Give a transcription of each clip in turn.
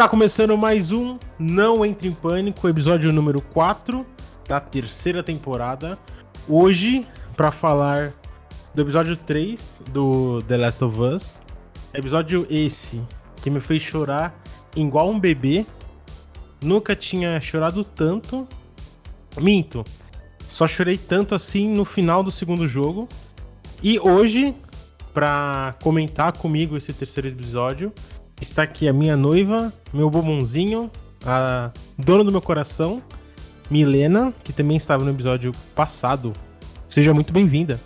Está começando mais um Não Entre em Pânico, episódio número 4 da terceira temporada. Hoje, para falar do episódio 3 do The Last of Us. Episódio esse que me fez chorar igual um bebê. Nunca tinha chorado tanto. Minto. Só chorei tanto assim no final do segundo jogo. E hoje, para comentar comigo esse terceiro episódio, está aqui a minha noiva, meu bombonzinho, a dona do meu coração, Milena, que também estava no episódio passado. Seja muito bem-vinda.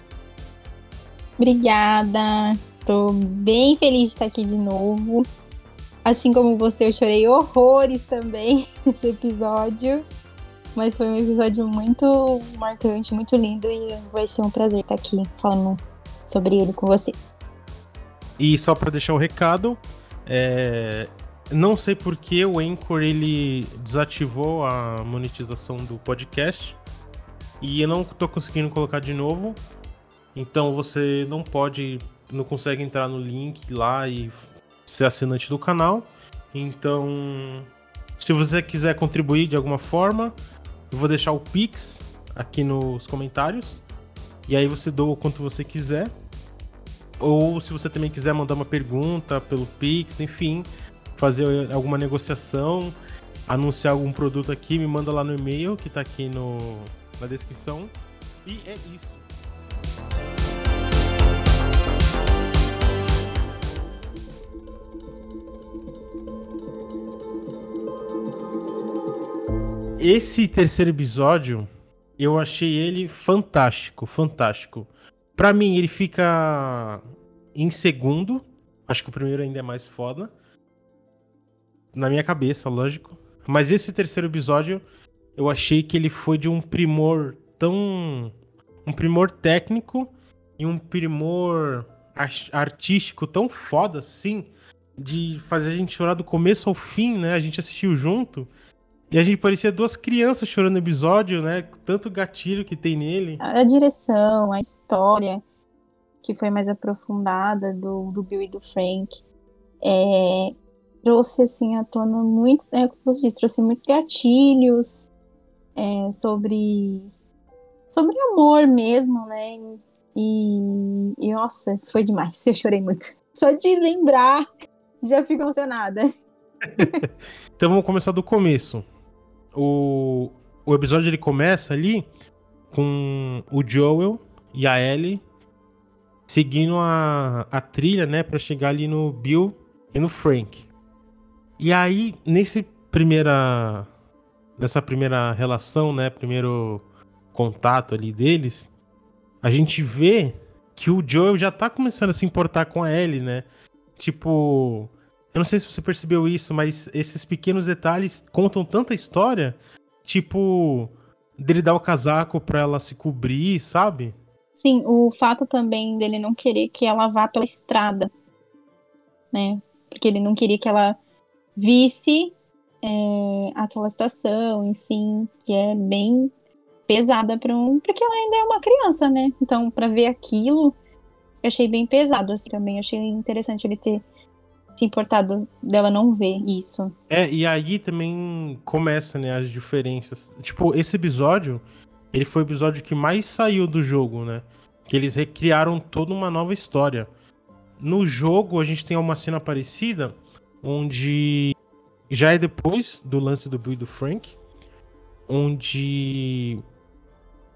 Obrigada. Tô bem feliz de estar aqui de novo. Assim como você, eu chorei horrores também nesse episódio. Mas foi um episódio muito marcante, muito lindo e vai ser um prazer estar aqui falando sobre ele com você. E só para deixar um recado, é... não sei por que o Anchor ele desativou a monetização do podcast e eu não tô conseguindo colocar de novo. Então você não pode, não consegue entrar no link lá e ser assinante do canal. Então, se você quiser contribuir de alguma forma, eu vou deixar o Pix aqui nos comentários. E aí você doa o quanto você quiser. Ou se você também quiser mandar uma pergunta pelo Pix, enfim, fazer alguma negociação, anunciar algum produto aqui, me manda lá no e-mail que tá aqui no, na descrição. E é isso. esse terceiro episódio, eu achei ele fantástico, fantástico. Para mim, ele fica em segundo. Acho que o primeiro ainda é mais foda. Na minha cabeça, lógico. Mas esse terceiro episódio, eu achei que ele foi de um primor tão. Um primor técnico e um primor artístico tão foda assim. De fazer a gente chorar do começo ao fim, né? A gente assistiu junto. E a gente parecia duas crianças chorando no episódio, né? Tanto gatilho que tem nele. A direção, a história, que foi mais aprofundada do, do Bill e do Frank, é, trouxe assim à tona muitos, é, como você disse, trouxe muitos gatilhos é, sobre sobre amor mesmo, né? E, e nossa, foi demais. Eu chorei muito. Só de lembrar, já fico emocionada. então vamos começar do começo o, o episódio ele começa ali com o Joel e a Ellie seguindo a, a trilha, né, para chegar ali no Bill e no Frank. E aí, nesse primeira nessa primeira relação, né, primeiro contato ali deles, a gente vê que o Joel já tá começando a se importar com a Ellie, né? Tipo, eu não sei se você percebeu isso, mas esses pequenos detalhes contam tanta história. Tipo, dele dar o casaco pra ela se cobrir, sabe? Sim, o fato também dele não querer que ela vá pela estrada, né? Porque ele não queria que ela visse é, aquela situação, enfim, que é bem pesada para um, porque ela ainda é uma criança, né? Então, para ver aquilo, eu achei bem pesado assim também. Eu achei interessante ele ter se importado dela não ver isso. É, e aí também começa, né, as diferenças. Tipo, esse episódio, ele foi o episódio que mais saiu do jogo, né? Que eles recriaram toda uma nova história. No jogo, a gente tem uma cena parecida, onde já é depois do lance do Bill e do Frank, onde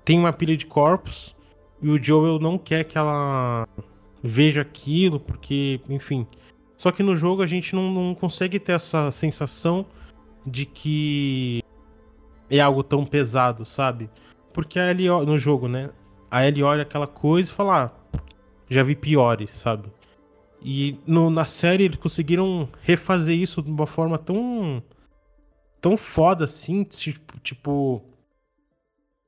tem uma pilha de corpos e o Joel não quer que ela veja aquilo, porque, enfim, só que no jogo a gente não, não consegue ter essa sensação de que é algo tão pesado, sabe? Porque a Ellie, no jogo, né? A Ellie olha aquela coisa e fala, ah, já vi piores, sabe? E no, na série eles conseguiram refazer isso de uma forma tão. tão foda assim, tipo, tipo.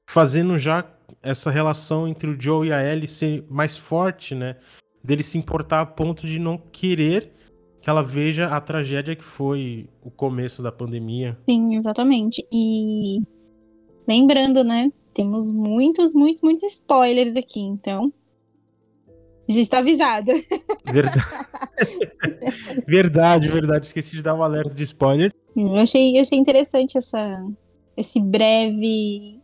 Fazendo já essa relação entre o Joe e a Ellie ser mais forte, né? Dele se importar a ponto de não querer que ela veja a tragédia que foi o começo da pandemia. Sim, exatamente. E lembrando, né? Temos muitos, muitos, muitos spoilers aqui, então. Já está avisada. Verdade. verdade, verdade. Esqueci de dar um alerta de spoiler. Eu achei, eu achei interessante essa, esse breve.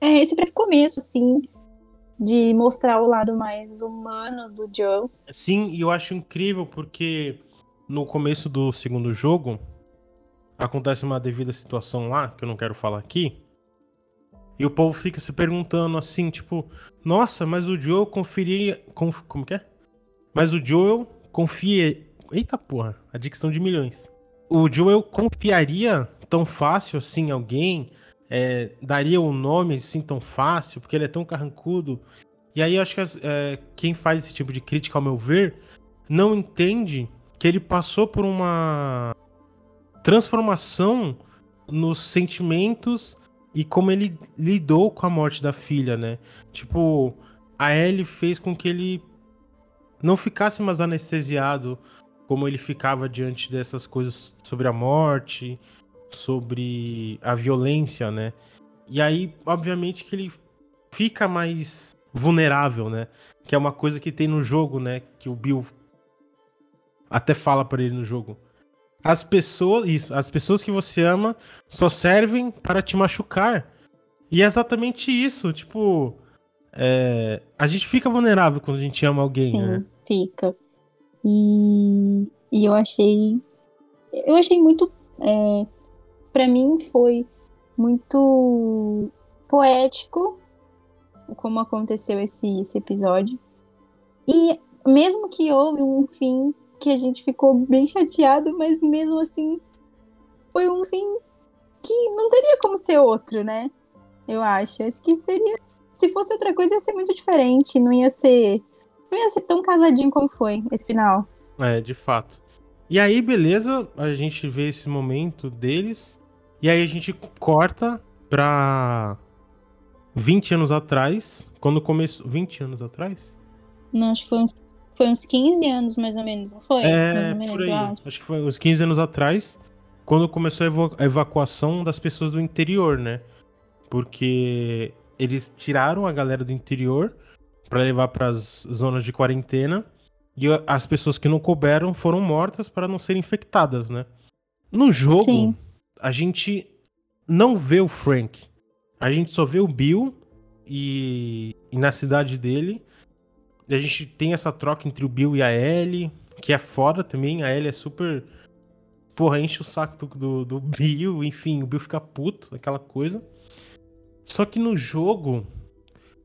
É, esse breve começo, assim, de mostrar o lado mais humano do Joe. Sim, e eu acho incrível porque no começo do segundo jogo acontece uma devida situação lá, que eu não quero falar aqui. E o povo fica se perguntando assim, tipo, nossa, mas o Joel conferia. Conf, como que é? Mas o Joel confia. Eita porra, a dicção de milhões. O Joel confiaria tão fácil assim alguém? É, daria o um nome assim tão fácil? Porque ele é tão carrancudo. E aí eu acho que é, quem faz esse tipo de crítica, ao meu ver, não entende que ele passou por uma transformação nos sentimentos e como ele lidou com a morte da filha, né? Tipo, a Ellie fez com que ele não ficasse mais anestesiado como ele ficava diante dessas coisas sobre a morte, sobre a violência, né? E aí, obviamente, que ele fica mais vulnerável, né? Que é uma coisa que tem no jogo, né? Que o Bill até fala para ele no jogo. As pessoas, isso, as pessoas que você ama só servem para te machucar. E é exatamente isso, tipo, é, a gente fica vulnerável quando a gente ama alguém, Sim, né? fica. E, e eu achei, eu achei muito, é, para mim foi muito poético como aconteceu esse, esse episódio. E mesmo que houve um fim que a gente ficou bem chateado, mas mesmo assim foi um fim que não teria como ser outro, né? Eu acho. Acho que seria. Se fosse outra coisa, ia ser muito diferente. Não ia ser. Não ia ser tão casadinho como foi esse final. É, de fato. E aí, beleza, a gente vê esse momento deles. E aí a gente corta pra 20 anos atrás. Quando começou. 20 anos atrás? Não, acho que foi uns foi uns 15 anos, mais ou menos, não foi? É, menos. Acho. acho que foi uns 15 anos atrás, quando começou a, a evacuação das pessoas do interior, né? Porque eles tiraram a galera do interior para levar para as zonas de quarentena e as pessoas que não couberam foram mortas para não serem infectadas, né? No jogo, Sim. A gente não vê o Frank. A gente só vê o Bill e, e na cidade dele e a gente tem essa troca entre o Bill e a Ellie, que é foda também. A Ellie é super. Porra, enche o saco do, do Bill, enfim, o Bill fica puto, aquela coisa. Só que no jogo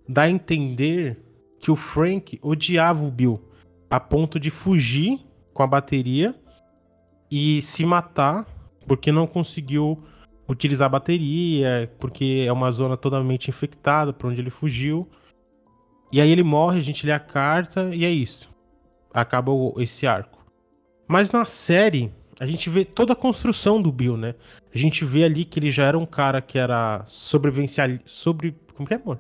dá a entender que o Frank odiava o Bill a ponto de fugir com a bateria e se matar porque não conseguiu utilizar a bateria, porque é uma zona totalmente infectada por onde ele fugiu. E aí ele morre, a gente lê a carta e é isso. Acaba esse arco. Mas na série, a gente vê toda a construção do Bill, né? A gente vê ali que ele já era um cara que era sobrevivencialista. Sobre. Como que é, amor?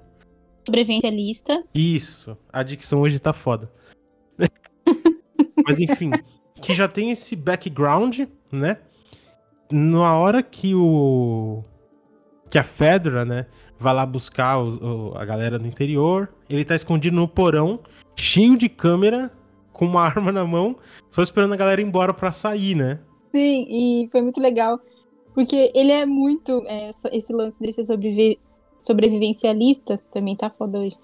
Sobrevivencialista. Isso. A dicção hoje tá foda. Mas enfim, que já tem esse background, né? Na hora que o. Que a Fedra, né? vai lá buscar o, o, a galera do interior. Ele tá escondido no porão, cheio de câmera, com uma arma na mão, só esperando a galera ir embora pra sair, né? Sim, e foi muito legal. Porque ele é muito. É, esse lance dele ser sobrevi sobrevivencialista também tá foda hoje.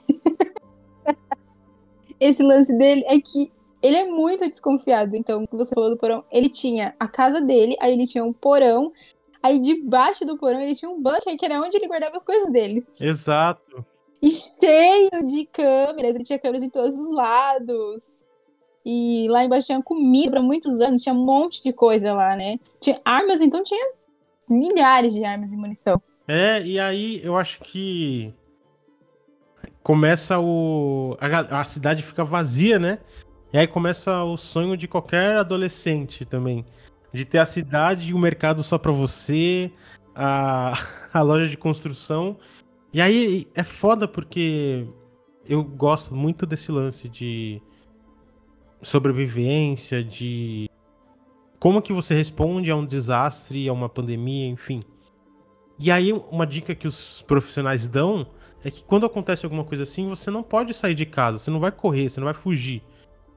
esse lance dele é que ele é muito desconfiado. Então, que você falou do porão, ele tinha a casa dele, aí ele tinha um porão, Aí debaixo do porão ele tinha um bunker que era onde ele guardava as coisas dele. Exato. E cheio de câmeras, ele tinha câmeras em todos os lados. E lá embaixo tinha comida para muitos anos, tinha um monte de coisa lá, né? Tinha armas, então tinha milhares de armas e munição. É, e aí eu acho que começa o. A, a cidade fica vazia, né? E aí começa o sonho de qualquer adolescente também de ter a cidade e o mercado só para você, a, a loja de construção. E aí é foda porque eu gosto muito desse lance de sobrevivência, de como que você responde a um desastre, a uma pandemia, enfim. E aí uma dica que os profissionais dão é que quando acontece alguma coisa assim, você não pode sair de casa, você não vai correr, você não vai fugir.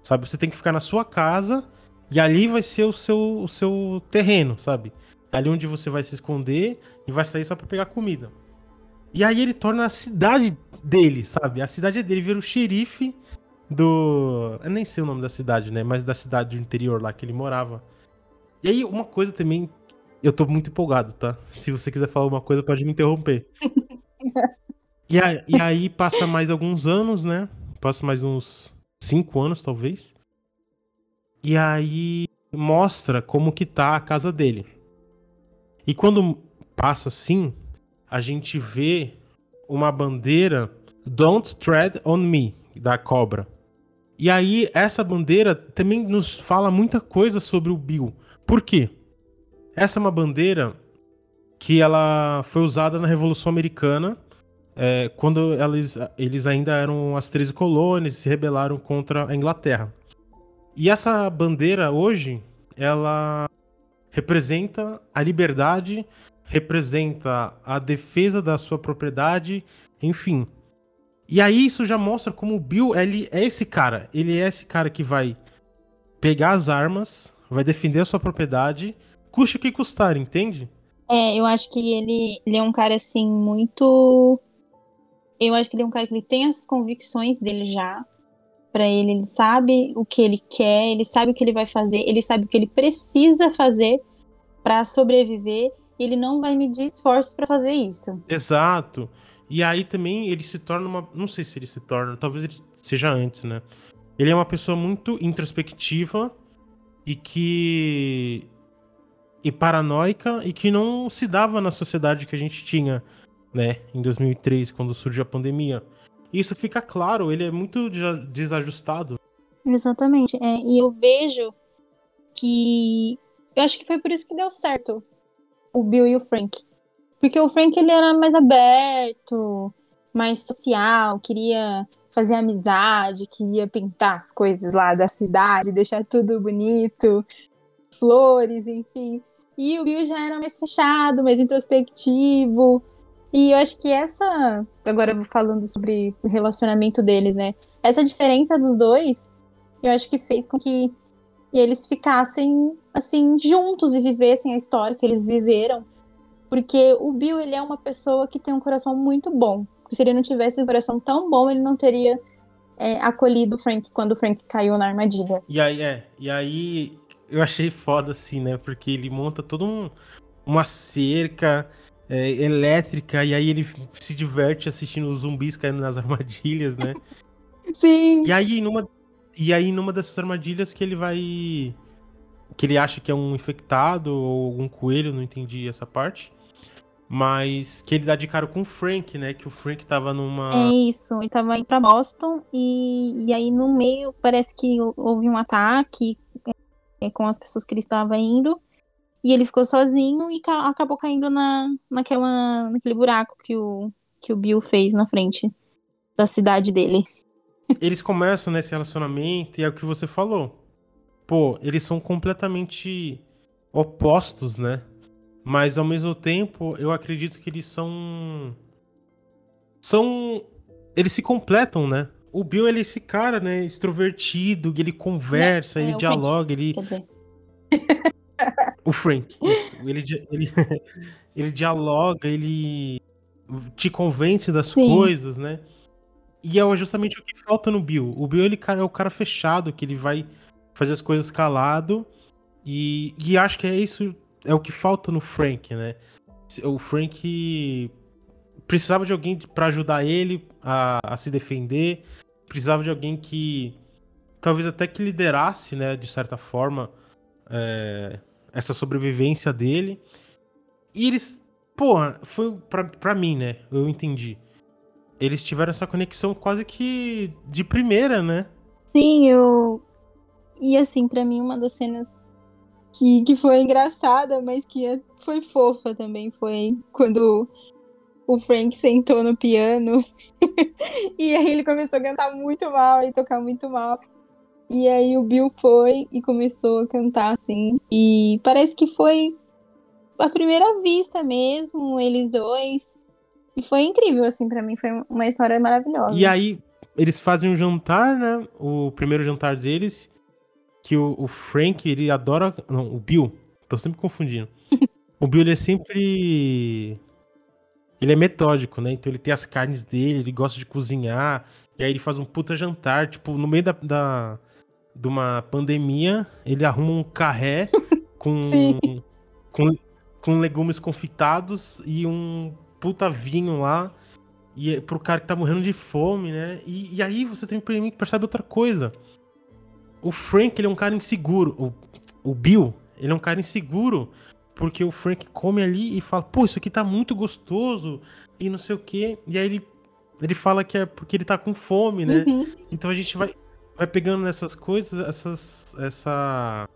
Sabe? Você tem que ficar na sua casa e ali vai ser o seu, o seu terreno, sabe? Ali onde você vai se esconder e vai sair só pra pegar comida. E aí ele torna a cidade dele, sabe? A cidade é dele, vira o xerife do. Eu nem sei o nome da cidade, né? Mas da cidade do interior lá que ele morava. E aí, uma coisa também. Eu tô muito empolgado, tá? Se você quiser falar alguma coisa, pode me interromper. e, aí, e aí passa mais alguns anos, né? Passa mais uns cinco anos, talvez. E aí mostra como que tá a casa dele. E quando passa assim, a gente vê uma bandeira Don't Tread on Me, da cobra. E aí, essa bandeira também nos fala muita coisa sobre o Bill. Por quê? Essa é uma bandeira que ela foi usada na Revolução Americana, é, quando eles, eles ainda eram as 13 colônias se rebelaram contra a Inglaterra. E essa bandeira hoje, ela representa a liberdade, representa a defesa da sua propriedade, enfim. E aí isso já mostra como o Bill ele é esse cara. Ele é esse cara que vai pegar as armas, vai defender a sua propriedade, custe o que custar, entende? É, eu acho que ele, ele é um cara assim muito. Eu acho que ele é um cara que ele tem as convicções dele já. Para ele, ele sabe o que ele quer, ele sabe o que ele vai fazer, ele sabe o que ele precisa fazer para sobreviver. E ele não vai medir esforços para fazer isso. Exato. E aí também ele se torna uma. Não sei se ele se torna, talvez ele seja antes, né? Ele é uma pessoa muito introspectiva e que. e paranoica e que não se dava na sociedade que a gente tinha, né? Em 2003, quando surgiu a pandemia. Isso fica claro, ele é muito desajustado. Exatamente. É, e eu vejo que. Eu acho que foi por isso que deu certo o Bill e o Frank. Porque o Frank ele era mais aberto, mais social, queria fazer amizade, queria pintar as coisas lá da cidade, deixar tudo bonito, flores, enfim. E o Bill já era mais fechado, mais introspectivo. E eu acho que essa. Agora vou falando sobre o relacionamento deles, né? Essa diferença dos dois, eu acho que fez com que eles ficassem, assim, juntos e vivessem a história que eles viveram. Porque o Bill, ele é uma pessoa que tem um coração muito bom. Se ele não tivesse um coração tão bom, ele não teria é, acolhido o Frank quando o Frank caiu na armadilha. E aí, é. E aí, eu achei foda, assim, né? Porque ele monta toda um, uma cerca é, elétrica e aí ele se diverte assistindo os zumbis caindo nas armadilhas, né? Sim. E aí, numa, e aí, numa dessas armadilhas que ele vai. Que ele acha que é um infectado ou algum coelho, não entendi essa parte. Mas que ele dá de cara com o Frank, né? Que o Frank tava numa. É isso, ele tava indo pra Boston e, e aí no meio parece que houve um ataque é, com as pessoas que ele estava indo. E ele ficou sozinho e ca acabou caindo na, naquela, naquele buraco que o, que o Bill fez na frente da cidade dele. Eles começam nesse relacionamento e é o que você falou. Pô, eles são completamente opostos, né? Mas ao mesmo tempo, eu acredito que eles são. São. Eles se completam, né? O Bill, ele é esse cara, né? Extrovertido, ele conversa, é, ele dialoga, ele. Quer dizer. O Frank. Isso. Ele, ele, ele dialoga, ele te convence das Sim. coisas, né? E é justamente o que falta no Bill. O Bill ele é o cara fechado, que ele vai fazer as coisas calado. E, e acho que é isso é o que falta no Frank, né? O Frank precisava de alguém para ajudar ele a, a, se defender, precisava de alguém que talvez até que liderasse, né, de certa forma, é, essa sobrevivência dele. E eles, porra, foi pra, pra mim, né? Eu entendi. Eles tiveram essa conexão quase que de primeira, né? Sim, eu. E assim, para mim, uma das cenas que, que foi engraçada, mas que foi fofa também. Foi quando o Frank sentou no piano e aí ele começou a cantar muito mal e tocar muito mal. E aí o Bill foi e começou a cantar assim. E parece que foi a primeira vista mesmo, eles dois. E foi incrível, assim, para mim foi uma história maravilhosa. E aí, eles fazem um jantar, né? O primeiro jantar deles, que o, o Frank, ele adora. Não, o Bill. Tô sempre confundindo. o Bill, ele é sempre. Ele é metódico, né? Então ele tem as carnes dele, ele gosta de cozinhar. E aí ele faz um puta jantar. Tipo, no meio da, da de uma pandemia, ele arruma um carré com, com, com legumes confitados e um puta vinho lá. E é pro cara que tá morrendo de fome, né? E, e aí você tem que perceber outra coisa. O Frank, ele é um cara inseguro. O, o Bill, ele é um cara inseguro. Porque o Frank come ali e fala, pô, isso aqui tá muito gostoso. E não sei o quê. E aí ele, ele fala que é porque ele tá com fome, né? Uhum. Então a gente vai, vai pegando nessas coisas, essas. Essa.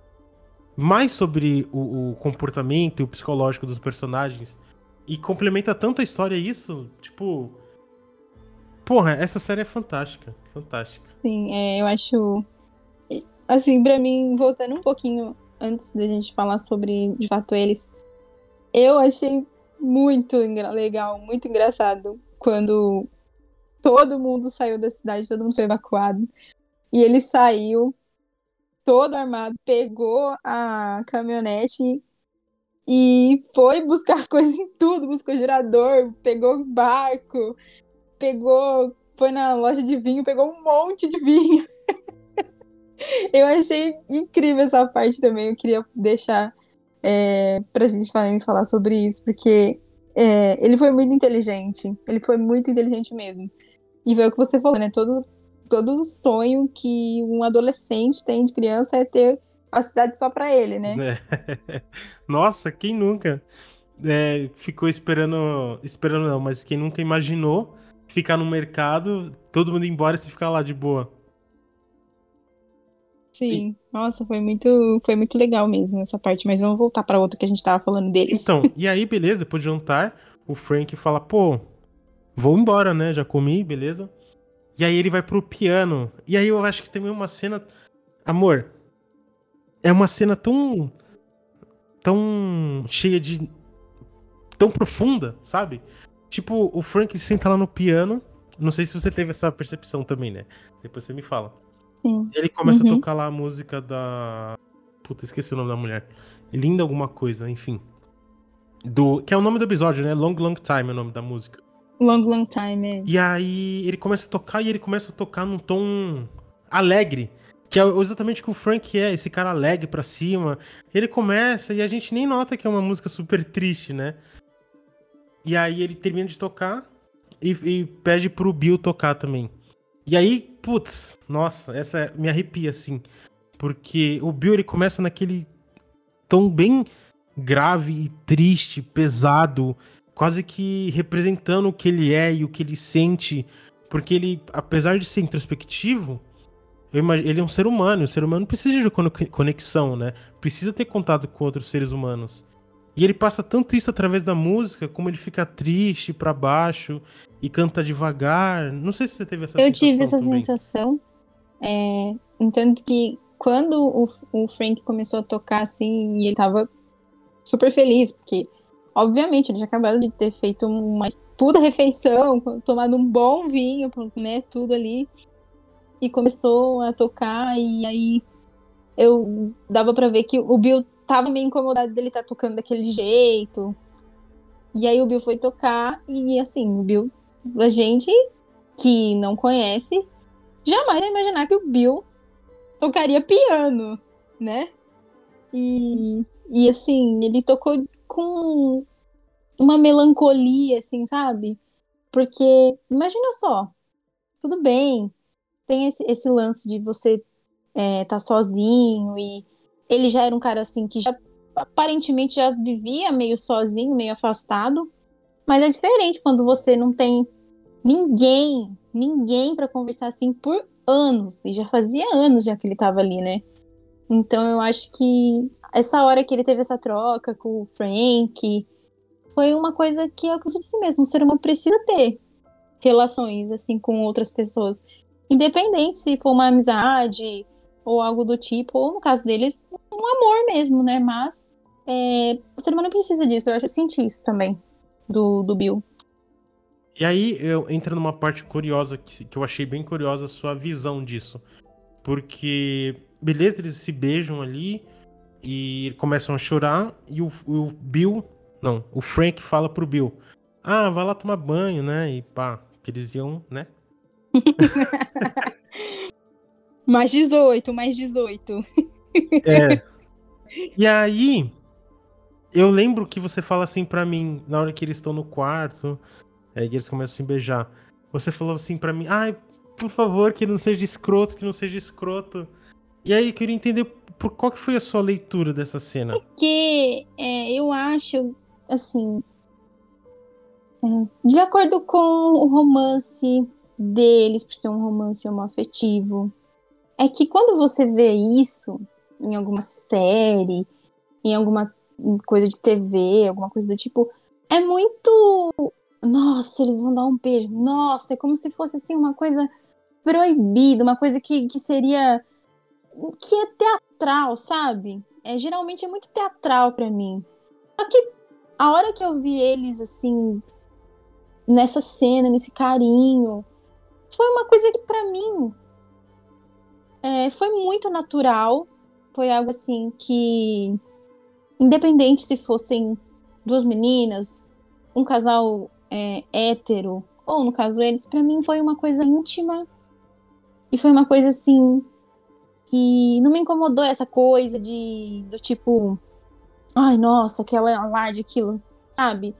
Mais sobre o, o comportamento e o psicológico dos personagens. E complementa tanto a história isso, tipo. Porra, essa série é fantástica. Fantástica. Sim, é, eu acho. Assim, pra mim, voltando um pouquinho antes da gente falar sobre, de fato, eles, eu achei muito legal, muito engraçado quando todo mundo saiu da cidade, todo mundo foi evacuado. E ele saiu todo armado, pegou a caminhonete e foi buscar as coisas em tudo, buscou gerador, pegou barco, pegou, foi na loja de vinho, pegou um monte de vinho. eu achei incrível essa parte também. Eu queria deixar é, pra gente falar, falar sobre isso, porque é, ele foi muito inteligente. Ele foi muito inteligente mesmo. E foi o que você falou, né? Todo, todo sonho que um adolescente tem de criança é ter a cidade só pra ele, né? É. Nossa, quem nunca é, ficou esperando. Esperando não, mas quem nunca imaginou ficar no mercado, todo mundo embora e se ficar lá de boa. Sim, e... nossa, foi muito, foi muito legal mesmo essa parte, mas vamos voltar para outra que a gente tava falando deles. Então, e aí, beleza, depois de jantar, o Frank fala, pô, vou embora, né? Já comi, beleza. E aí ele vai pro piano. E aí eu acho que tem uma cena. Amor, é uma cena tão. tão cheia de. tão profunda, sabe? Tipo, o Frank senta lá no piano. Não sei se você teve essa percepção também, né? Depois você me fala. Sim. Ele começa uhum. a tocar lá a música da. Puta, esqueci o nome da mulher. Linda alguma coisa, enfim. Do... Que é o nome do episódio, né? Long Long Time é o nome da música. Long Long Time, é. E aí ele começa a tocar e ele começa a tocar num tom alegre. Que é exatamente o que o Frank é, esse cara alegre pra cima. Ele começa e a gente nem nota que é uma música super triste, né? E aí ele termina de tocar e, e pede pro Bill tocar também. E aí, putz, nossa, essa me arrepia, assim. Porque o Bill, ele começa naquele tom bem grave e triste, pesado, quase que representando o que ele é e o que ele sente. Porque ele, apesar de ser introspectivo, imagino, ele é um ser humano. O ser humano precisa de conexão, né? Precisa ter contato com outros seres humanos. E ele passa tanto isso através da música, como ele fica triste para baixo e canta devagar. Não sei se você teve essa Eu sensação. Eu tive essa também. sensação. É, entanto que quando o, o, Frank começou a tocar assim, e ele tava super feliz, porque, obviamente, ele acabado de ter feito uma puta refeição, tomado um bom vinho, né? Tudo ali. E começou a tocar, e aí eu dava para ver que o Bill tava meio incomodado dele estar tá tocando daquele jeito. E aí o Bill foi tocar e assim, o Bill, a gente que não conhece, jamais ia imaginar que o Bill tocaria piano, né? E, e assim, ele tocou com uma melancolia, assim, sabe? Porque, imagina só, tudo bem, tem esse, esse lance de você é, tá sozinho e ele já era um cara assim que já aparentemente já vivia meio sozinho, meio afastado. Mas é diferente quando você não tem ninguém, ninguém para conversar assim por anos. E já fazia anos já que ele tava ali, né? Então eu acho que essa hora que ele teve essa troca com o Frank foi uma coisa que é o que você disse mesmo, o ser humano precisa ter relações assim com outras pessoas. Independente se for uma amizade, ou algo do tipo, ou no caso deles, um amor mesmo, né? Mas é, o ser humano precisa disso, eu acho, eu senti isso também do, do Bill. E aí eu entro numa parte curiosa, que, que eu achei bem curiosa a sua visão disso. Porque, beleza, eles se beijam ali e começam a chorar, e o, o Bill, não, o Frank fala pro Bill, ah, vai lá tomar banho, né? E pá, que eles iam, né? mais 18, mais 18. é. E aí, eu lembro que você fala assim para mim, na hora que eles estão no quarto, é, que eles começam a se beijar. Você falou assim para mim, ai, por favor, que não seja escroto, que não seja escroto. E aí, eu queria entender por qual que foi a sua leitura dessa cena. Porque é, eu acho, assim, é, de acordo com o romance deles, por ser um romance homoafetivo, é que quando você vê isso em alguma série, em alguma coisa de TV, alguma coisa do tipo, é muito. Nossa, eles vão dar um beijo. Nossa, é como se fosse assim uma coisa proibida, uma coisa que, que seria. Que é teatral, sabe? É, geralmente é muito teatral para mim. Só que a hora que eu vi eles assim, nessa cena, nesse carinho, foi uma coisa que para mim é, foi muito natural. Foi algo assim que independente se fossem duas meninas, um casal é, hétero, ou no caso eles, para mim foi uma coisa íntima e foi uma coisa assim que não me incomodou essa coisa de do tipo, ai nossa, aquela alarde, aquilo, sabe?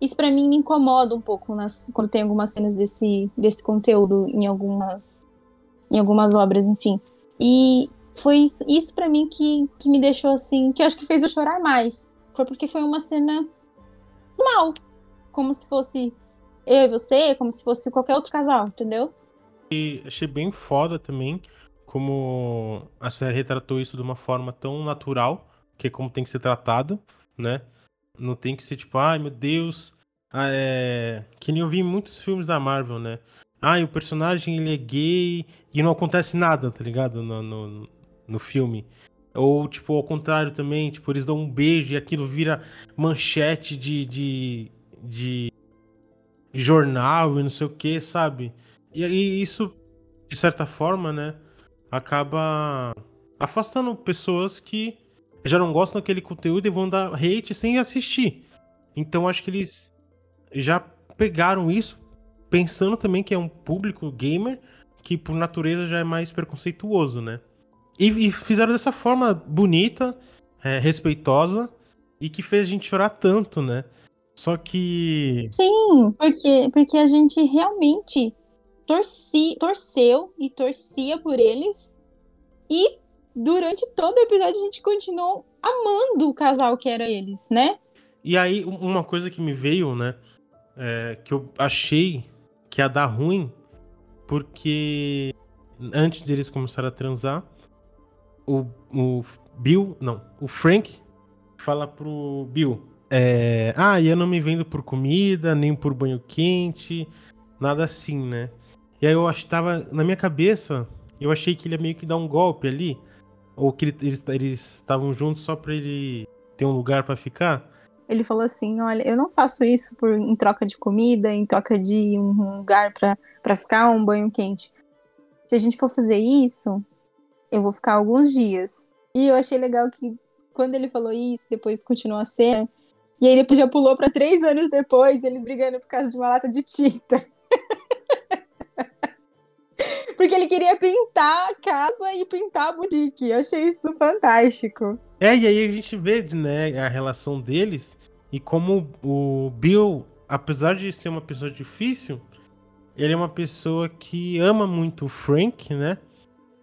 Isso para mim me incomoda um pouco nas, quando tem algumas cenas desse, desse conteúdo em algumas em algumas obras, enfim. E foi isso, isso para mim que, que me deixou assim, que eu acho que fez eu chorar mais. Foi porque foi uma cena mal. Como se fosse eu e você, como se fosse qualquer outro casal, entendeu? E achei bem foda também como a série retratou isso de uma forma tão natural, que é como tem que ser tratado, né? Não tem que ser tipo, ai meu Deus, ah, é... que nem eu vi em muitos filmes da Marvel, né? Ai, o personagem ele é gay e não acontece nada, tá ligado? No, no, no filme. Ou, tipo, ao contrário também, tipo, eles dão um beijo e aquilo vira manchete de, de, de jornal e não sei o que, sabe? E, e isso, de certa forma, né, acaba afastando pessoas que já não gostam daquele conteúdo e vão dar hate sem assistir. Então acho que eles já pegaram isso, pensando também que é um público gamer que por natureza já é mais preconceituoso, né? E, e fizeram dessa forma bonita, é, respeitosa e que fez a gente chorar tanto, né? Só que. Sim, porque, porque a gente realmente torci, torceu e torcia por eles. E durante todo o episódio a gente continuou amando o casal que era eles, né? E aí, uma coisa que me veio, né? É, que eu achei que ia dar ruim, porque antes deles começarem a transar, o, o Bill, não, o Frank fala pro Bill, é, ah, eu não me vendo por comida, nem por banho quente, nada assim, né? E aí eu estava na minha cabeça, eu achei que ele ia meio que dar um golpe ali, ou que eles estavam juntos só pra ele ter um lugar para ficar. Ele falou assim: Olha, eu não faço isso por, em troca de comida, em troca de um lugar para ficar, um banho quente. Se a gente for fazer isso, eu vou ficar alguns dias. E eu achei legal que quando ele falou isso, depois continuou a cena. E aí depois já pulou para três anos depois, eles brigando por causa de uma lata de tinta. Porque ele queria pintar a casa e pintar a boutique. Eu achei isso fantástico. É, e aí a gente vê né, a relação deles e como o Bill, apesar de ser uma pessoa difícil, ele é uma pessoa que ama muito o Frank, né?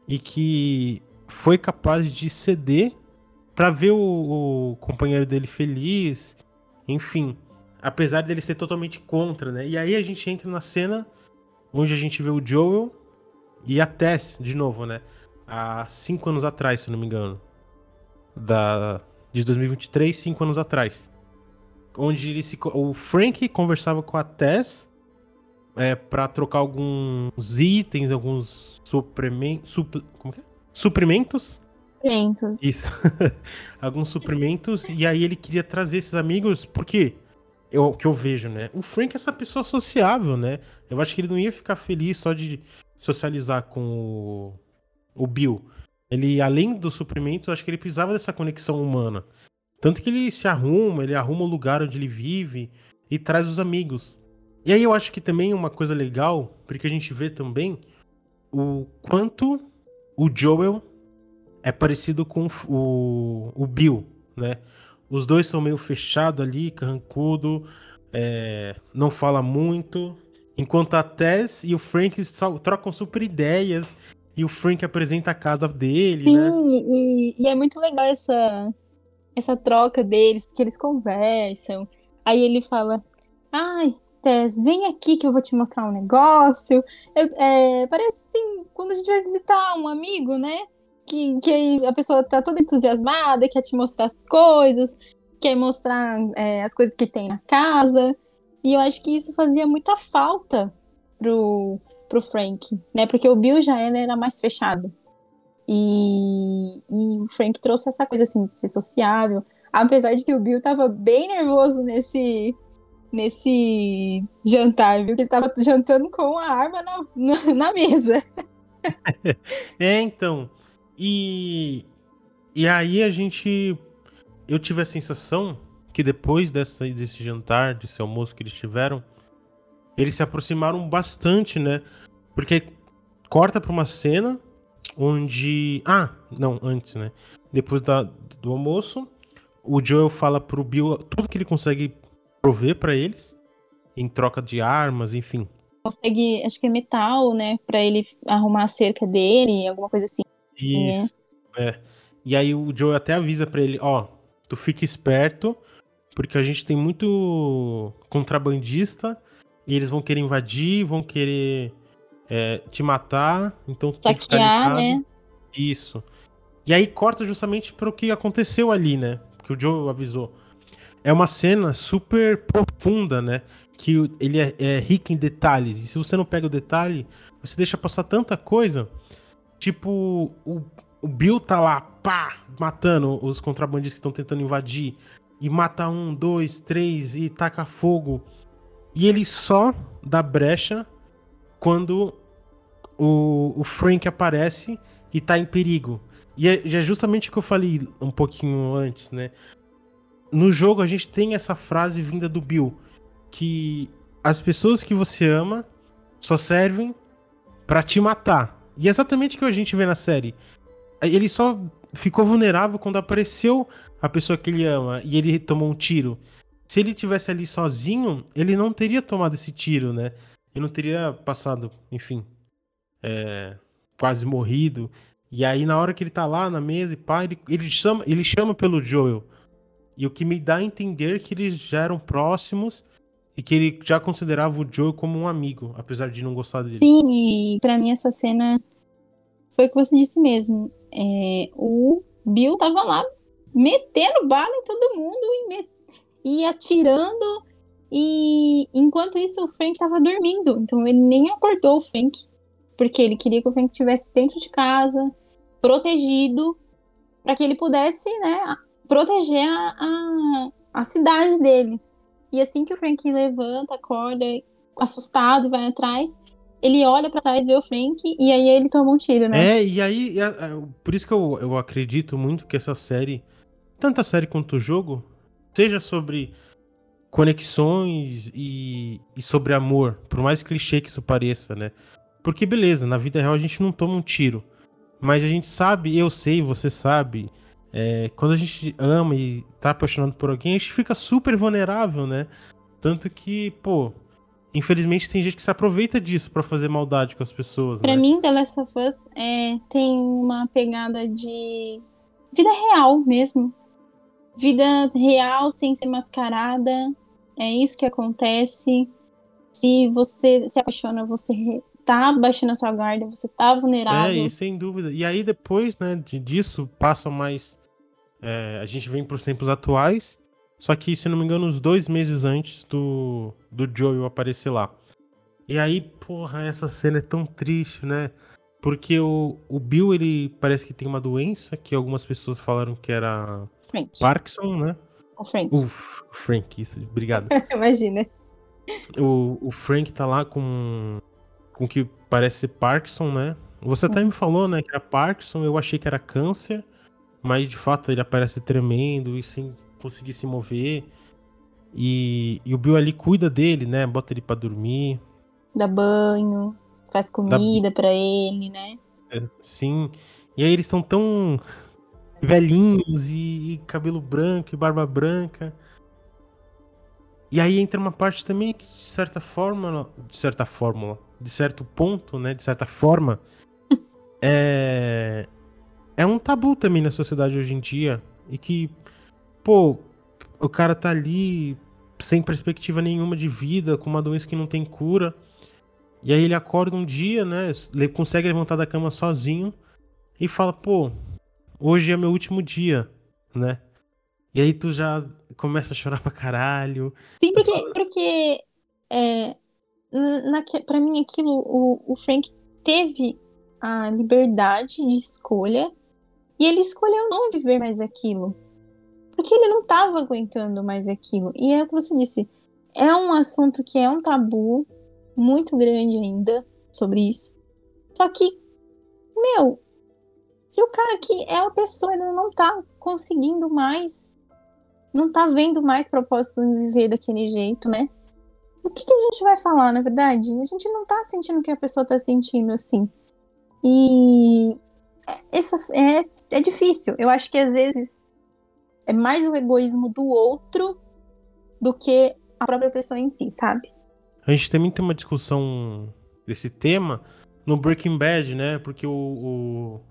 e que foi capaz de ceder para ver o, o, companheiro dele feliz, enfim, apesar dele ser totalmente contra, né? E aí a gente entra na cena onde a gente vê o Joel e a Tess de novo, né? Há cinco anos atrás, se não me engano, da de 2023, cinco anos atrás, onde ele se, o Frank conversava com a Tess é, para trocar alguns itens, alguns suprimentos. Supl, como que é? Suprimentos? Suprimentos. Isso. alguns suprimentos. E aí ele queria trazer esses amigos, porque eu, que eu vejo, né? O Frank é essa pessoa sociável, né? Eu acho que ele não ia ficar feliz só de socializar com o, o Bill. Ele, além dos suprimentos, eu acho que ele precisava dessa conexão humana. Tanto que ele se arruma, ele arruma o lugar onde ele vive e traz os amigos. E aí eu acho que também uma coisa legal, porque a gente vê também o quanto o Joel é parecido com o, o Bill, né? Os dois são meio fechados ali, carrancudo, é, não fala muito. Enquanto a Tess e o Frank só trocam super ideias e o Frank apresenta a casa dele, Sim, né? e, e é muito legal essa, essa troca deles, porque eles conversam. Aí ele fala: Ai, Tess, vem aqui que eu vou te mostrar um negócio. Eu, é, parece assim, quando a gente vai visitar um amigo, né? Que, que a pessoa tá toda entusiasmada, quer te mostrar as coisas, quer mostrar é, as coisas que tem na casa. E eu acho que isso fazia muita falta pro, pro Frank, né? Porque o Bill já era, mais fechado. E, e o Frank trouxe essa coisa assim de ser sociável. Apesar de que o Bill tava bem nervoso nesse, nesse jantar, viu? Que ele tava jantando com a arma na, na, na mesa. é, então. E, e aí a gente. Eu tive a sensação que depois dessa, desse jantar, desse almoço que eles tiveram, eles se aproximaram bastante, né? Porque corta pra uma cena onde. Ah, não, antes, né? Depois da, do almoço, o Joel fala pro Bill tudo que ele consegue prover para eles, em troca de armas, enfim. Consegue, acho que é metal, né? Pra ele arrumar a cerca dele, alguma coisa assim. Isso. Né? É. E aí o Joe até avisa para ele, ó, tu fica esperto, porque a gente tem muito contrabandista e eles vão querer invadir, vão querer é, te matar, então tu tem que ficar né? Isso. E aí corta justamente para o que aconteceu ali, né? Que o Joe avisou. É uma cena super profunda, né? Que ele é, é rico em detalhes. E se você não pega o detalhe, você deixa passar tanta coisa. Tipo, o, o Bill tá lá, pá, matando os contrabandistas que estão tentando invadir. E mata um, dois, três e taca fogo. E ele só dá brecha quando o, o Frank aparece e tá em perigo. E é, é justamente o que eu falei um pouquinho antes, né? No jogo a gente tem essa frase vinda do Bill, que as pessoas que você ama só servem para te matar. E é exatamente o que a gente vê na série. Ele só ficou vulnerável quando apareceu a pessoa que ele ama e ele tomou um tiro. Se ele tivesse ali sozinho, ele não teria tomado esse tiro, né? Ele não teria passado, enfim, é, quase morrido. E aí, na hora que ele tá lá na mesa e pá, ele, ele, chama, ele chama pelo Joel. E o que me dá a entender que eles já eram próximos e que ele já considerava o Joel como um amigo, apesar de não gostar dele. Sim, e pra mim essa cena foi o que você disse mesmo. É, o Bill tava lá metendo bala em todo mundo e, me... e atirando. E enquanto isso, o Frank tava dormindo. Então ele nem acordou o Frank. Porque ele queria que o Frank estivesse dentro de casa, protegido, para que ele pudesse, né, proteger a, a, a cidade deles. E assim que o Frank levanta, acorda, assustado, vai atrás, ele olha para trás, vê o Frank e aí ele toma um tiro, né? É, e aí, por isso que eu, eu acredito muito que essa série, tanto a série quanto o jogo, seja sobre conexões e, e sobre amor, por mais clichê que isso pareça, né? Porque beleza, na vida real a gente não toma um tiro, mas a gente sabe, eu sei, você sabe, é, quando a gente ama e tá apaixonado por alguém, a gente fica super vulnerável, né? Tanto que, pô, infelizmente tem gente que se aproveita disso para fazer maldade com as pessoas. Pra né? mim, The Last of Us é, tem uma pegada de vida real mesmo. Vida real sem ser mascarada. É isso que acontece. Se você se apaixona, você tá baixando a sua guarda, você tá vulnerável. É, e sem dúvida. E aí depois, né, disso, passam mais é, a gente vem para os tempos atuais, só que, se não me engano, uns dois meses antes do, do Joel aparecer lá. E aí, porra, essa cena é tão triste, né? Porque o, o Bill, ele parece que tem uma doença, que algumas pessoas falaram que era Parkinson, né? O Frank. O Frank, isso, obrigado. Imagina. o, o Frank tá lá com com o que parece ser Parkinson, né? Você até me falou, né, que era Parkinson, eu achei que era câncer, mas de fato ele aparece tremendo e sem conseguir se mover. E, e o Bill ali cuida dele, né? Bota ele pra dormir. Dá banho, faz comida pra ele, né? É, sim. E aí eles são tão velhinhos e, e cabelo branco e barba branca. E aí entra uma parte também que, de certa forma, de certa forma, de certo ponto, né, de certa forma, é é um tabu também na sociedade hoje em dia e que, pô, o cara tá ali sem perspectiva nenhuma de vida, com uma doença que não tem cura. E aí ele acorda um dia, né, ele consegue levantar da cama sozinho e fala, pô, hoje é meu último dia, né? E aí tu já começa a chorar pra caralho. Sim, porque, porque é, na, pra mim aquilo, o, o Frank teve a liberdade de escolha e ele escolheu não viver mais aquilo. Porque ele não estava aguentando mais aquilo. E é o que você disse, é um assunto que é um tabu muito grande ainda sobre isso. Só que, meu, se o cara que é a pessoa, ele não tá conseguindo mais, não tá vendo mais propósito em viver daquele jeito, né? O que, que a gente vai falar, na verdade? A gente não tá sentindo o que a pessoa tá sentindo assim. E essa é, é difícil. Eu acho que às vezes é mais o egoísmo do outro do que a própria pessoa em si, sabe? A gente também tem uma discussão desse tema no Breaking Bad, né? Porque o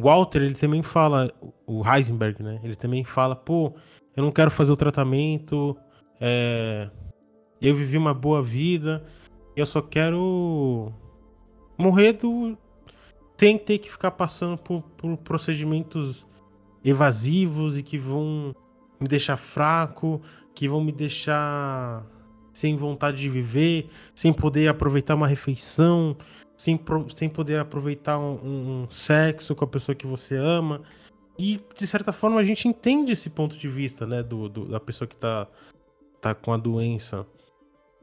Walter, ele também fala, o Heisenberg, né? Ele também fala, pô, eu não quero fazer o tratamento, é, eu vivi uma boa vida, eu só quero morrer do, sem ter que ficar passando por, por procedimentos evasivos e que vão me deixar fraco, que vão me deixar sem vontade de viver, sem poder aproveitar uma refeição, sem, sem poder aproveitar um, um, sexo com a pessoa que você ama. E, de certa forma, a gente entende esse ponto de vista, né, do, do da pessoa que tá, tá com a doença.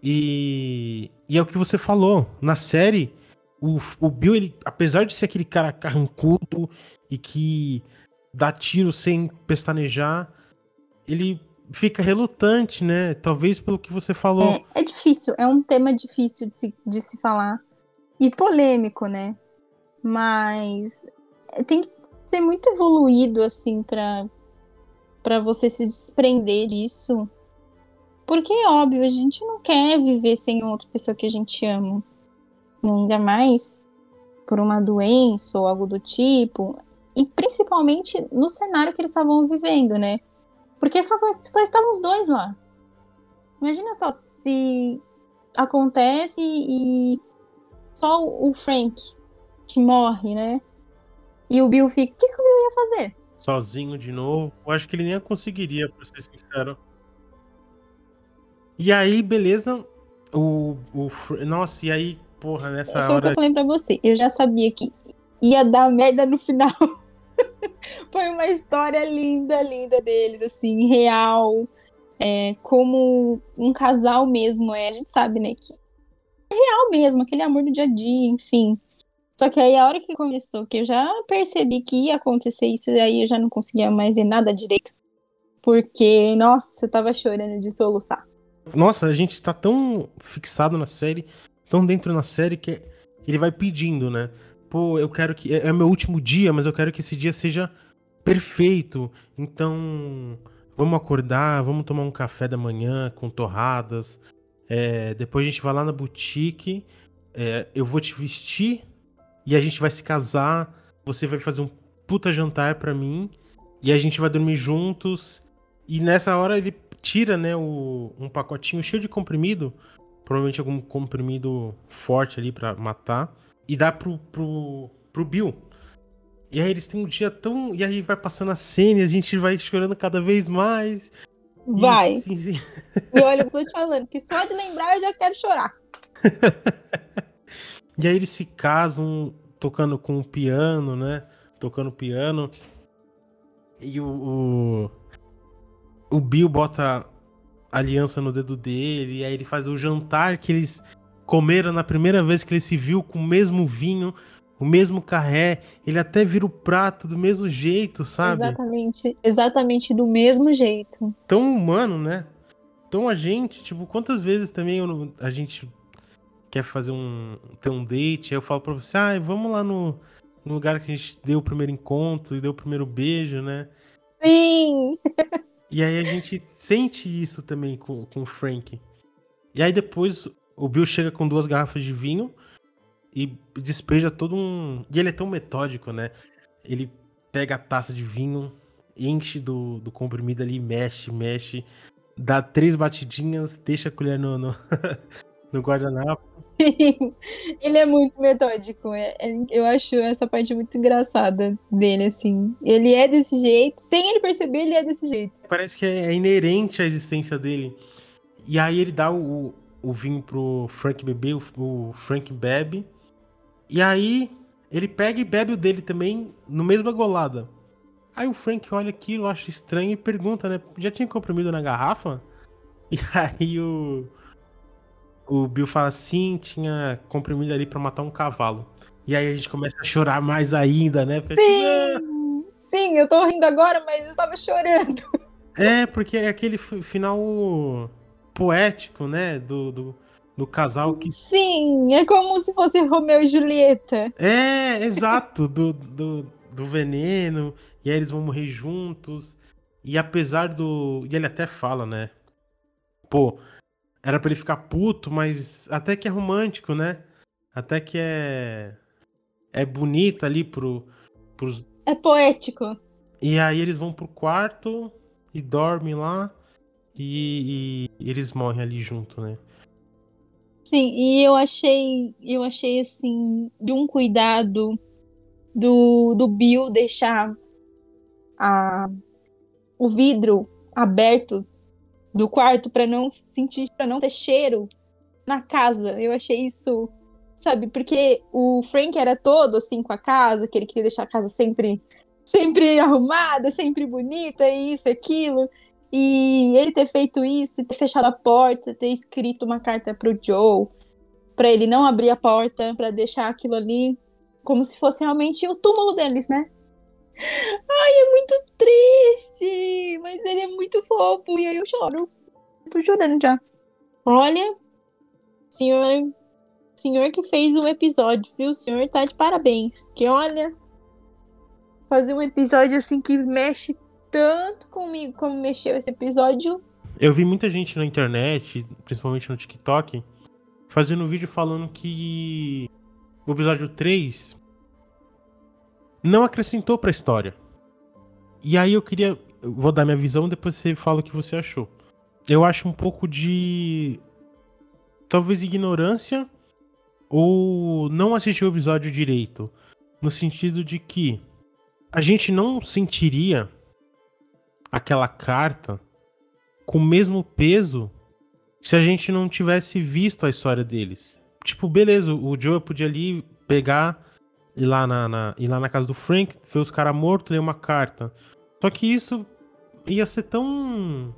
E, e é o que você falou. Na série, o, o Bill, ele, apesar de ser aquele cara carrancudo e que dá tiro sem pestanejar, ele fica relutante, né? Talvez pelo que você falou. É, é difícil, é um tema difícil de se, de se falar. E polêmico, né? Mas tem que ser muito evoluído, assim, pra, pra você se desprender disso. Porque é óbvio, a gente não quer viver sem outra pessoa que a gente ama. Ainda mais por uma doença ou algo do tipo. E principalmente no cenário que eles estavam vivendo, né? Porque só, só estavam os dois lá. Imagina só se acontece e só o Frank que morre, né? E o Bill fica. O que, que o Bill ia fazer? Sozinho de novo. Eu acho que ele nem conseguiria, pra ser sincero. E aí, beleza. O, o. Nossa, e aí, porra, nessa Foi hora. Foi o que eu falei pra você. Eu já sabia que ia dar merda no final. Foi uma história linda, linda deles, assim, real. É, como um casal mesmo é. A gente sabe, né, que real mesmo, aquele amor do dia a dia, enfim. Só que aí a hora que começou, que eu já percebi que ia acontecer isso, aí eu já não conseguia mais ver nada direito. Porque, nossa, eu tava chorando de soluçar. Nossa, a gente tá tão fixado na série, tão dentro na série, que ele vai pedindo, né? Pô, eu quero que. É, é meu último dia, mas eu quero que esse dia seja perfeito. Então, vamos acordar, vamos tomar um café da manhã com torradas. É, depois a gente vai lá na boutique. É, eu vou te vestir e a gente vai se casar. Você vai fazer um puta jantar pra mim. E a gente vai dormir juntos. E nessa hora ele tira, né, o, um pacotinho cheio de comprimido. Provavelmente algum comprimido forte ali para matar. E dá pro, pro, pro Bill. E aí eles têm um dia tão. E aí vai passando a cena e a gente vai chorando cada vez mais. Vai. E, e olha, eu tô te falando que só de lembrar eu já quero chorar. e aí eles se casam tocando com o piano, né? Tocando piano. E o, o, o Bill bota aliança no dedo dele, e aí ele faz o jantar que eles comeram na primeira vez que ele se viu com o mesmo vinho, o mesmo carré, ele até vira o prato do mesmo jeito, sabe? Exatamente, exatamente do mesmo jeito. Tão humano, né? Então a gente, tipo, quantas vezes também eu, a gente quer fazer um ter um date, aí eu falo pra você, ah, vamos lá no, no lugar que a gente deu o primeiro encontro e deu o primeiro beijo, né? Sim! E aí a gente sente isso também com, com o Frank. E aí depois o Bill chega com duas garrafas de vinho e despeja todo um. E ele é tão metódico, né? Ele pega a taça de vinho, enche do, do comprimido ali, mexe, mexe, dá três batidinhas, deixa a colher no, no, no guardanapo. ele é muito metódico. É, é, eu acho essa parte muito engraçada dele, assim. Ele é desse jeito, sem ele perceber, ele é desse jeito. Parece que é, inerente à existência dele. E aí ele dá o, o vinho pro Frank beber, o, o Frank bebe. E aí ele pega e bebe o dele também no mesmo golada. Aí o Frank olha aquilo, acha estranho e pergunta, né? Já tinha comprimido na garrafa? E aí o o Bill fala assim, tinha comprimido ali para matar um cavalo. E aí a gente começa a chorar mais ainda, né? Porque, sim, tipo, sim, eu tô rindo agora, mas eu tava chorando. É, porque é aquele final poético, né? Do, do, do casal que. Sim, é como se fosse Romeu e Julieta. É, exato, do, do, do veneno. E aí eles vão morrer juntos. E apesar do. E ele até fala, né? Pô, era pra ele ficar puto, mas até que é romântico, né? Até que é. É bonito ali pro. Pros... É poético. E aí eles vão pro quarto e dormem lá. E, e, eles morrem ali junto, né? Sim, e eu achei. Eu achei assim, de um cuidado do, do Bill deixar a, o vidro aberto do quarto para não sentir, para não ter cheiro na casa. Eu achei isso, sabe? Porque o Frank era todo assim com a casa, que ele queria deixar a casa sempre sempre arrumada, sempre bonita, isso, aquilo. E ele ter feito isso, ter fechado a porta, ter escrito uma carta pro Joe, para ele não abrir a porta, para deixar aquilo ali como se fosse realmente o túmulo deles, né? Ai, é muito triste, mas ele é muito fofo. E aí eu choro. Tô chorando já. Olha, senhor, senhor que fez um episódio, viu? O senhor tá de parabéns. Porque olha, fazer um episódio assim que mexe tanto comigo como mexeu esse episódio. Eu vi muita gente na internet, principalmente no TikTok, fazendo vídeo falando que o episódio 3 não acrescentou pra história. E aí eu queria. vou dar minha visão, depois você fala o que você achou. Eu acho um pouco de. Talvez ignorância ou não assistir o episódio direito. No sentido de que a gente não sentiria aquela carta com o mesmo peso se a gente não tivesse visto a história deles. Tipo, beleza, o Joe podia ali pegar ir lá na, na, ir lá na casa do Frank, ver os caras mortos, ler uma carta. Só que isso ia ser tão.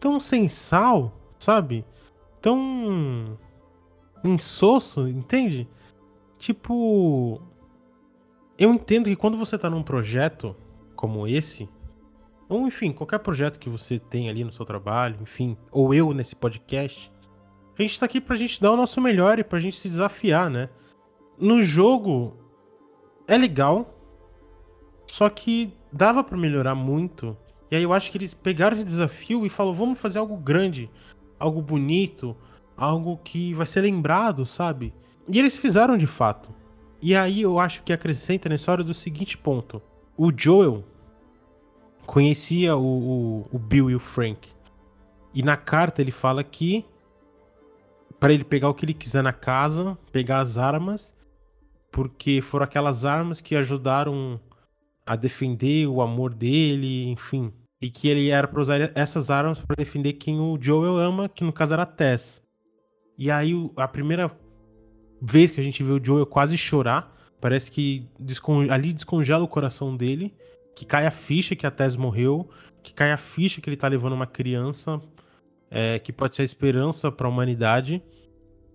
tão sensal, sabe? Tão. insosso, entende? Tipo. Eu entendo que quando você tá num projeto como esse, ou enfim, qualquer projeto que você tem ali no seu trabalho, enfim, ou eu nesse podcast, a gente tá aqui pra gente dar o nosso melhor e pra gente se desafiar, né? no jogo é legal, só que dava para melhorar muito. E aí eu acho que eles pegaram esse desafio e falaram, vamos fazer algo grande, algo bonito, algo que vai ser lembrado, sabe? E eles fizeram de fato. E aí eu acho que acrescenta na história do seguinte ponto. O Joel conhecia o, o, o Bill e o Frank. E na carta ele fala que para ele pegar o que ele quiser na casa, pegar as armas porque foram aquelas armas que ajudaram a defender o amor dele, enfim. E que ele era para usar essas armas para defender quem o Joel ama, que no caso era a Tess. E aí a primeira vez que a gente vê o Joel quase chorar, parece que descon... ali descongela o coração dele, que cai a ficha que a Tess morreu, que cai a ficha que ele tá levando uma criança é, que pode ser a esperança para a humanidade.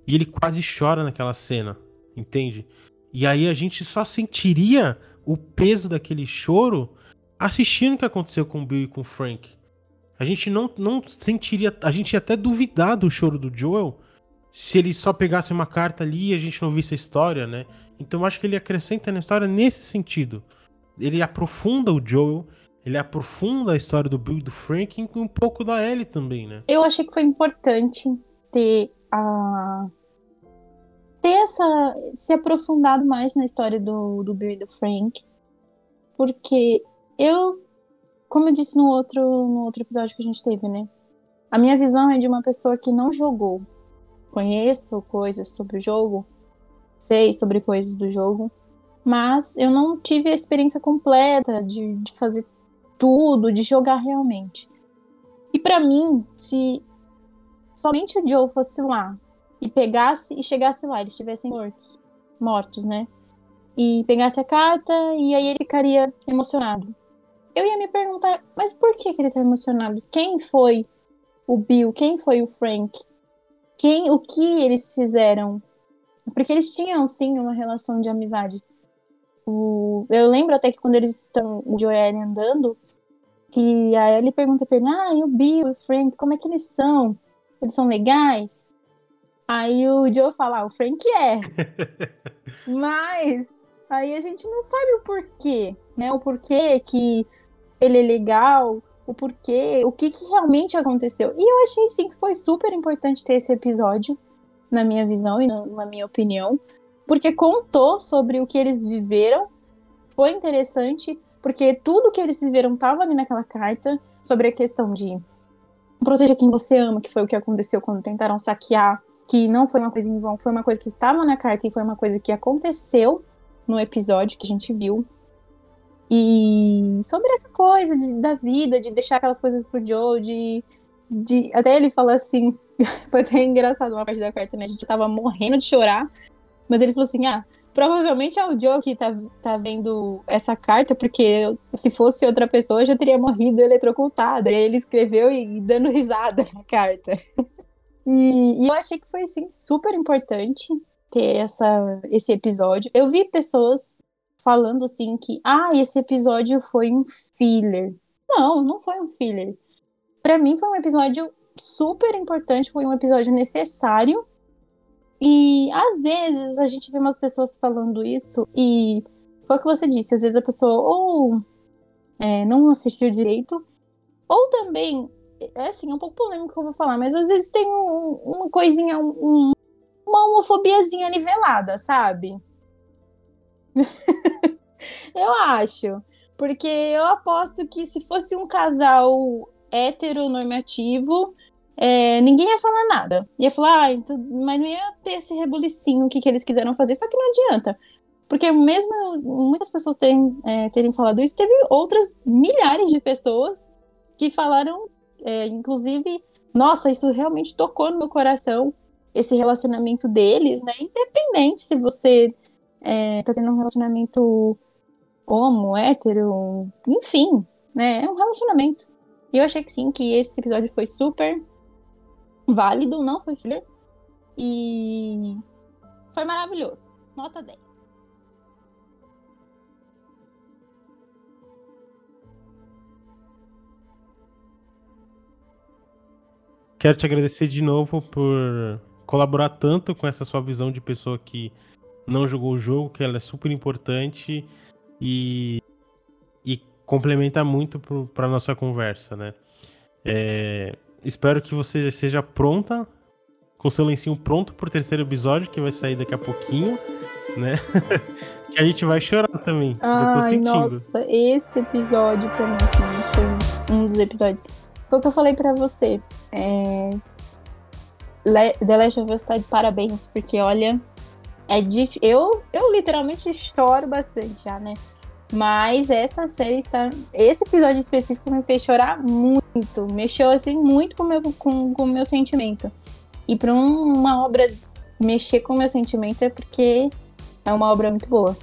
E ele quase chora naquela cena, entende? E aí a gente só sentiria o peso daquele choro assistindo o que aconteceu com o Bill e com o Frank. A gente não, não sentiria. A gente ia até duvidar do choro do Joel se ele só pegasse uma carta ali e a gente não visse a história, né? Então eu acho que ele acrescenta na história nesse sentido. Ele aprofunda o Joel, ele aprofunda a história do Bill e do Frank e um pouco da Ellie também, né? Eu achei que foi importante ter a. ter essa. se aprofundado mais na história do, do Bill e do Frank. Porque eu. Como eu disse no outro, no outro episódio que a gente teve, né? A minha visão é de uma pessoa que não jogou. Conheço coisas sobre o jogo, sei sobre coisas do jogo, mas eu não tive a experiência completa de, de fazer tudo, de jogar realmente. E para mim, se somente o Joe fosse lá e pegasse e chegasse lá, eles estivessem mortos, mortos, né? E pegasse a carta e aí ele ficaria emocionado. Eu ia me perguntar, mas por que, que ele tá emocionado? Quem foi o Bill? Quem foi o Frank? Quem, o que eles fizeram? Porque eles tinham sim uma relação de amizade. O, eu lembro até que quando eles estão, o Joe a Ellie andando, que a Ellie pergunta pra ele, ah, e o Bill e o Frank, como é que eles são? Eles são legais? Aí o Joe fala, ah, o Frank é. Mas aí a gente não sabe o porquê, né? O porquê que ele é legal, o porquê, o que, que realmente aconteceu. E eu achei sim que foi super importante ter esse episódio, na minha visão e na, na minha opinião, porque contou sobre o que eles viveram, foi interessante porque tudo que eles viveram estava ali naquela carta sobre a questão de proteger quem você ama, que foi o que aconteceu quando tentaram saquear, que não foi uma coisa em vão, foi uma coisa que estava na carta e foi uma coisa que aconteceu no episódio que a gente viu. E sobre essa coisa de, da vida, de deixar aquelas coisas pro Joe, de, de. Até ele fala assim. foi até engraçado uma parte da carta, né? A gente tava morrendo de chorar. Mas ele falou assim: ah, Provavelmente é o Joe que tá, tá vendo essa carta, porque se fosse outra pessoa já teria morrido eletrocutada. E ele escreveu e dando risada na carta. E, e, eu achei que foi, assim, super importante ter essa, esse episódio. Eu vi pessoas falando, assim, que, ah, esse episódio foi um filler. Não, não foi um filler. Para mim foi um episódio super importante, foi um episódio necessário e às vezes a gente vê umas pessoas falando isso e foi o que você disse, às vezes a pessoa ou é, não assistiu direito, ou também, é assim, é um pouco polêmico que eu vou falar, mas às vezes tem um, uma coisinha, um, uma homofobiazinha nivelada, sabe? eu acho. Porque eu aposto que se fosse um casal heteronormativo, é, ninguém ia falar nada. Ia falar, ah, então, mas não ia ter esse rebulicinho que, que eles quiseram fazer, só que não adianta. Porque mesmo muitas pessoas terem, é, terem falado isso, teve outras milhares de pessoas que falaram, é, inclusive, nossa, isso realmente tocou no meu coração, esse relacionamento deles, né? Independente se você é, tá tendo um relacionamento homo, hétero, enfim, né? É um relacionamento. E eu achei que sim, que esse episódio foi super válido, não foi filler. E foi maravilhoso. Nota 10. Quero te agradecer de novo por colaborar tanto com essa sua visão de pessoa que não jogou o jogo, que ela é super importante e, e complementa muito para nossa conversa, né? É, espero que você seja pronta, com seu lencinho pronto pro terceiro episódio, que vai sair daqui a pouquinho, né? que a gente vai chorar também. Ai, eu tô sentindo. nossa, esse episódio pra mim, assim, foi um dos episódios. Foi o que eu falei pra você. É... The Last of Us tá de parabéns, porque olha, é difícil. Eu, eu literalmente choro bastante já, né? Mas essa série está. Esse episódio específico me fez chorar muito. Mexeu assim muito com meu, com, com o meu sentimento. E para um, uma obra mexer com o meu sentimento é porque é uma obra muito boa.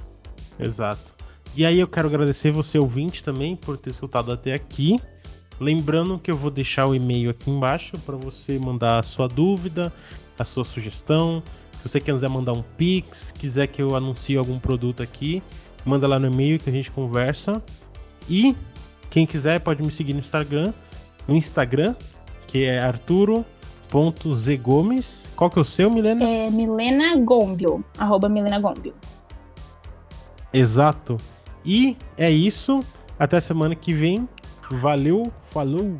Exato. E aí eu quero agradecer você, ouvinte, também, por ter escutado até aqui. Lembrando que eu vou deixar o e-mail aqui embaixo para você mandar a sua dúvida, a sua sugestão. Se você quiser mandar um pix, quiser que eu anuncie algum produto aqui, manda lá no e-mail que a gente conversa. E quem quiser pode me seguir no Instagram, no Instagram, que é arturo.zgomes. Qual que é o seu, Milena? É Milena Gombio, arroba Milena Gombio. Exato. E é isso. Até semana que vem. Valeu, falou!